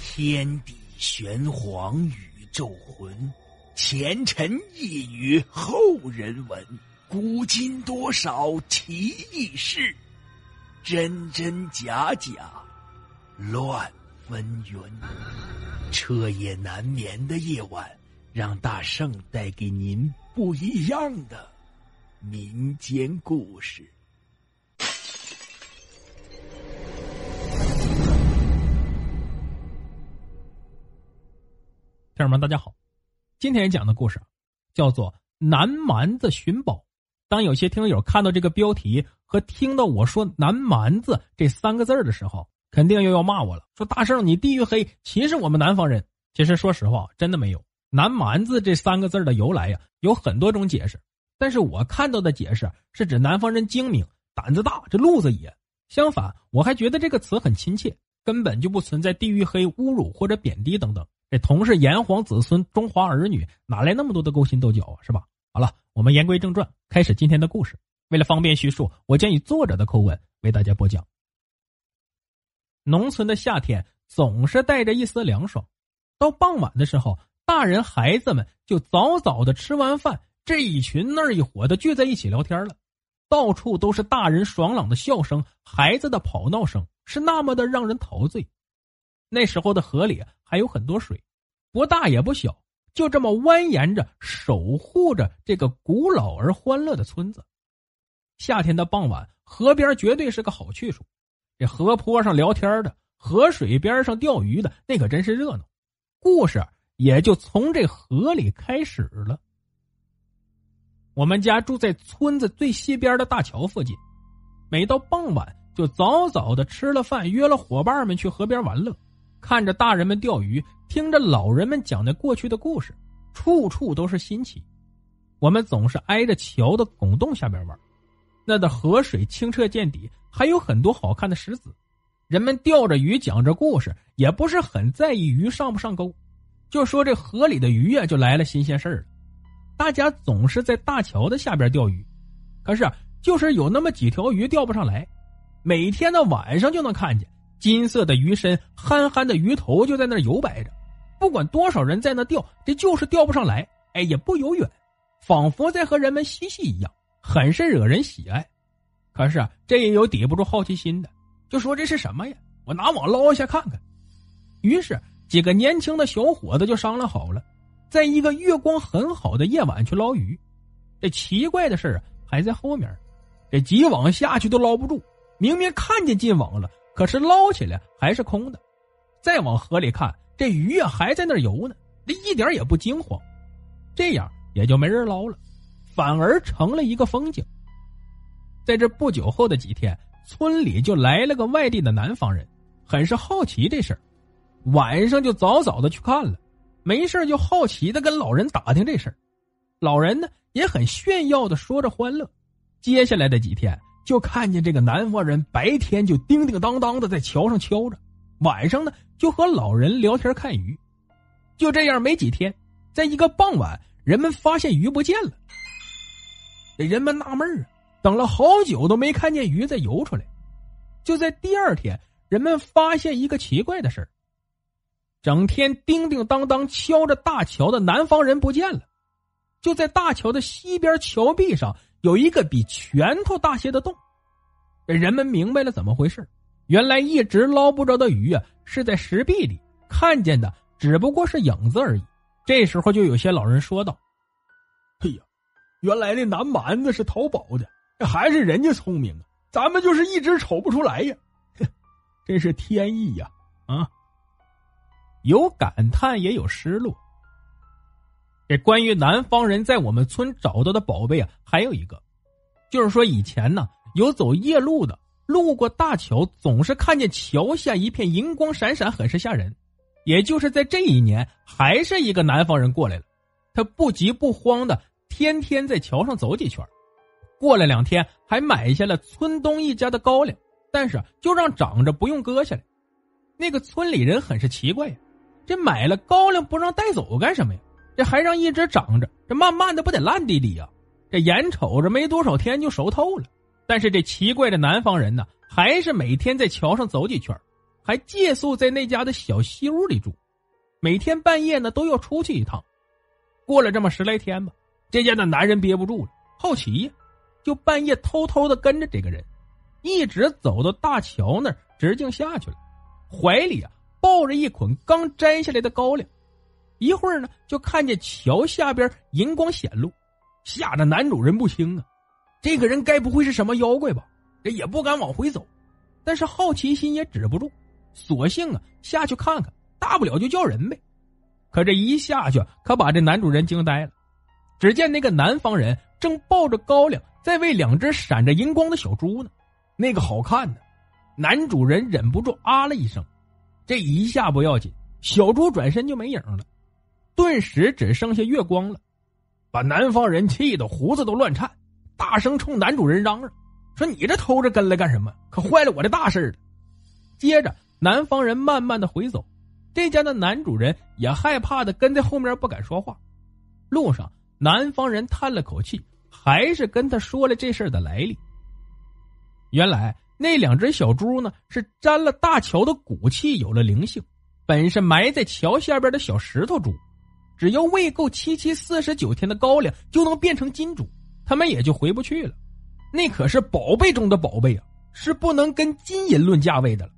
天地玄黄，宇宙浑，前尘一语后人闻，古今多少奇异事，真真假假，乱纷纭。彻夜难眠的夜晚，让大圣带给您不一样的民间故事。听友们，大家好，今天讲的故事叫做《南蛮子寻宝》。当有些听友看到这个标题和听到我说“南蛮子”这三个字的时候，肯定又要骂我了，说大圣你地域黑，歧视我们南方人。其实说实话，真的没有“南蛮子”这三个字的由来呀，有很多种解释。但是我看到的解释是指南方人精明、胆子大，这路子野。相反，我还觉得这个词很亲切，根本就不存在地域黑、侮辱或者贬低等等。这同是炎黄子孙、中华儿女，哪来那么多的勾心斗角啊？是吧？好了，我们言归正传，开始今天的故事。为了方便叙述，我将以作者的口吻为大家播讲。农村的夏天总是带着一丝凉爽，到傍晚的时候，大人孩子们就早早的吃完饭，这一群那一伙的聚在一起聊天了，到处都是大人爽朗的笑声，孩子的跑闹声，是那么的让人陶醉。那时候的河里还有很多水，不大也不小，就这么蜿蜒着守护着这个古老而欢乐的村子。夏天的傍晚，河边绝对是个好去处。这河坡上聊天的，河水边上钓鱼的，那可真是热闹。故事也就从这河里开始了。我们家住在村子最西边的大桥附近，每到傍晚就早早的吃了饭，约了伙伴们去河边玩乐。看着大人们钓鱼，听着老人们讲那过去的故事，处处都是新奇。我们总是挨着桥的拱洞下边玩，那的河水清澈见底，还有很多好看的石子。人们钓着鱼，讲着故事，也不是很在意鱼上不上钩，就说这河里的鱼呀，就来了新鲜事儿了。大家总是在大桥的下边钓鱼，可是就是有那么几条鱼钓不上来，每天的晚上就能看见。金色的鱼身，憨憨的鱼头就在那游摆着，不管多少人在那钓，这就是钓不上来。哎，也不游远，仿佛在和人们嬉戏一样，很是惹人喜爱。可是啊，这也有抵不住好奇心的，就说这是什么呀？我拿网捞一下看看。于是几个年轻的小伙子就商量好了，在一个月光很好的夜晚去捞鱼。这奇怪的事啊，还在后面。这几网下去都捞不住，明明看见进网了。可是捞起来还是空的，再往河里看，这鱼啊还在那游呢，这一点也不惊慌，这样也就没人捞了，反而成了一个风景。在这不久后的几天，村里就来了个外地的南方人，很是好奇这事儿，晚上就早早的去看了，没事就好奇的跟老人打听这事儿，老人呢也很炫耀的说着欢乐。接下来的几天。就看见这个南方人白天就叮叮当当的在桥上敲着，晚上呢就和老人聊天看鱼。就这样没几天，在一个傍晚，人们发现鱼不见了。人们纳闷啊，等了好久都没看见鱼再游出来。就在第二天，人们发现一个奇怪的事儿：整天叮叮当当敲着大桥的南方人不见了。就在大桥的西边桥壁上。有一个比拳头大些的洞，人们明白了怎么回事。原来一直捞不着的鱼啊，是在石壁里看见的，只不过是影子而已。这时候就有些老人说道：“哎呀，原来那南蛮子是淘宝的，这还是人家聪明啊，咱们就是一直瞅不出来呀，真是天意呀！”啊，有感叹也有失落。这关于南方人在我们村找到的宝贝啊，还有一个，就是说以前呢，有走夜路的路过大桥，总是看见桥下一片银光闪闪，很是吓人。也就是在这一年，还是一个南方人过来了，他不急不慌的天天在桥上走几圈，过了两天还买下了村东一家的高粱，但是就让长着不用割下来。那个村里人很是奇怪呀，这买了高粱不让带走干什么呀？这还让一直长着，这慢慢的不得烂地里呀？这眼瞅着没多少天就熟透了，但是这奇怪的南方人呢，还是每天在桥上走几圈，还借宿在那家的小西屋里住，每天半夜呢都要出去一趟。过了这么十来天吧，这家的男人憋不住了，好奇呀，就半夜偷偷的跟着这个人，一直走到大桥那儿，直径下去了，怀里啊抱着一捆刚摘下来的高粱。一会儿呢，就看见桥下边银光显露，吓得男主人不轻啊！这个人该不会是什么妖怪吧？这也不敢往回走，但是好奇心也止不住，索性啊下去看看，大不了就叫人呗。可这一下去，可把这男主人惊呆了。只见那个南方人正抱着高粱，在喂两只闪着银光的小猪呢，那个好看呢。男主人忍不住啊了一声，这一下不要紧，小猪转身就没影了。顿时只剩下月光了，把南方人气得胡子都乱颤，大声冲男主人嚷嚷：“说你这偷着跟来干什么？可坏了我的大事了！”接着，南方人慢慢的回走，这家的男主人也害怕的跟在后面不敢说话。路上，南方人叹了口气，还是跟他说了这事的来历。原来那两只小猪呢，是沾了大桥的骨气，有了灵性，本是埋在桥下边的小石头猪。只要喂够七七四十九天的高粱，就能变成金主，他们也就回不去了。那可是宝贝中的宝贝啊，是不能跟金银论价位的了。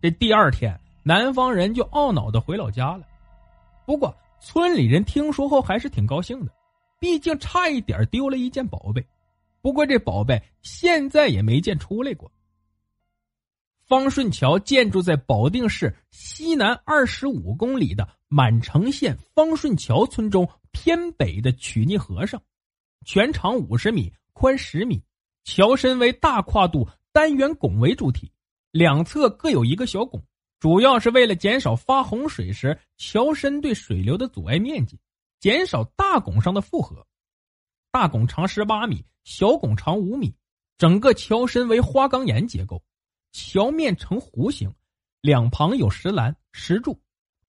这第二天，南方人就懊恼的回老家了。不过村里人听说后还是挺高兴的，毕竟差一点丢了一件宝贝。不过这宝贝现在也没见出来过。方顺桥建筑在保定市西南二十五公里的满城县方顺桥村中偏北的曲逆河上，全长五十米，宽十米，桥身为大跨度单元拱为主体，两侧各有一个小拱，主要是为了减少发洪水时桥身对水流的阻碍面积，减少大拱上的负荷。大拱长十八米，小拱长五米，整个桥身为花岗岩结构。桥面呈弧形，两旁有石栏、石柱，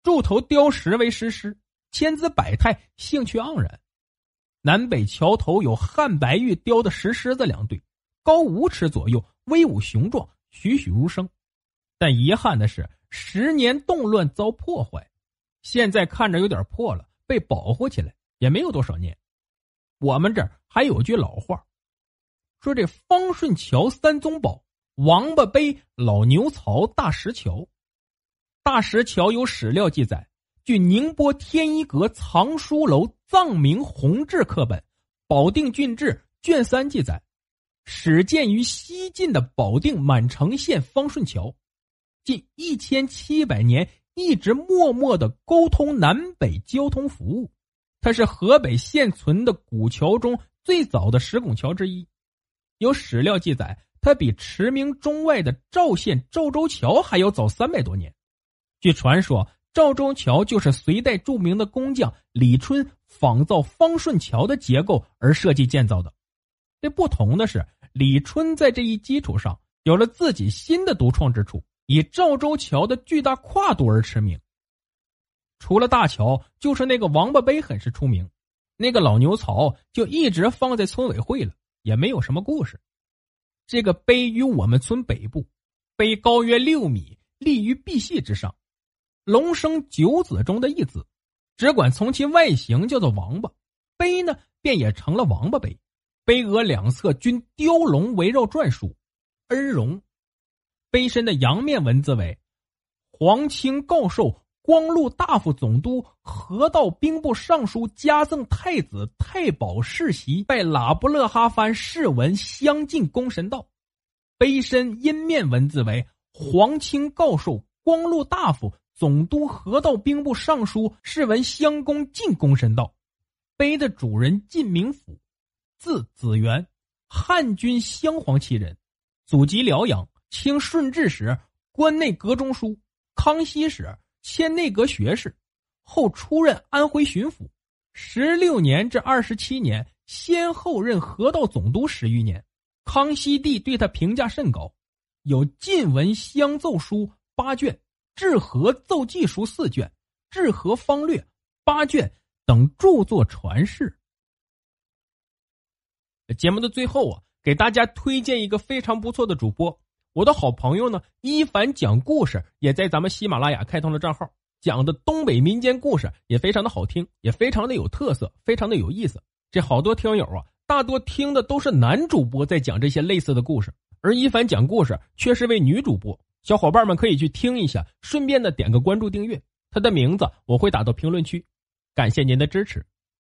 柱头雕石为石狮，千姿百态，兴趣盎然。南北桥头有汉白玉雕的石狮子两对，高五尺左右，威武雄壮，栩栩如生。但遗憾的是，十年动乱遭破坏，现在看着有点破了，被保护起来也没有多少年。我们这儿还有句老话，说这方顺桥三宗宝。王八碑、老牛槽、大石桥。大石桥有史料记载，据宁波天一阁藏书楼藏名弘志刻本《保定郡志》卷三记载，始建于西晋的保定满城县方顺桥，近一千七百年一直默默的沟通南北交通服务。它是河北现存的古桥中最早的石拱桥之一，有史料记载。它比驰名中外的赵县赵州桥还要早三百多年。据传说，赵州桥就是隋代著名的工匠李春仿造方顺桥的结构而设计建造的。这不同的是，李春在这一基础上有了自己新的独创之处，以赵州桥的巨大跨度而驰名。除了大桥，就是那个王八碑很是出名，那个老牛槽就一直放在村委会了，也没有什么故事。这个碑于我们村北部，碑高约六米，立于碧玺之上，龙生九子中的一子，只管从其外形叫做王八，碑呢便也成了王八碑。碑额两侧均雕龙围绕篆书“恩荣”，碑身的阳面文字为“皇亲告授光禄大夫总督河道兵部尚书加赠太子太保世袭拜喇布勒哈藩世文相晋公神道，碑身阴面文字为皇亲告授光禄大夫总督河道兵部尚书世文相公晋公神道，碑的主人晋明府，字子元，汉军镶黄旗人，祖籍辽阳，清顺治时关内阁中书，康熙时。先内阁学士，后出任安徽巡抚，十六年至二十七年，先后任河道总督十余年。康熙帝对他评价甚高，有《晋文相奏书》八卷，《治河奏记书》四卷，《治河方略》八卷等著作传世。节目的最后啊，给大家推荐一个非常不错的主播我的好朋友呢，一凡讲故事也在咱们喜马拉雅开通了账号，讲的东北民间故事也非常的好听，也非常的有特色，非常的有意思。这好多听友啊，大多听的都是男主播在讲这些类似的故事，而一凡讲故事却是位女主播。小伙伴们可以去听一下，顺便的点个关注订阅。他的名字我会打到评论区，感谢您的支持。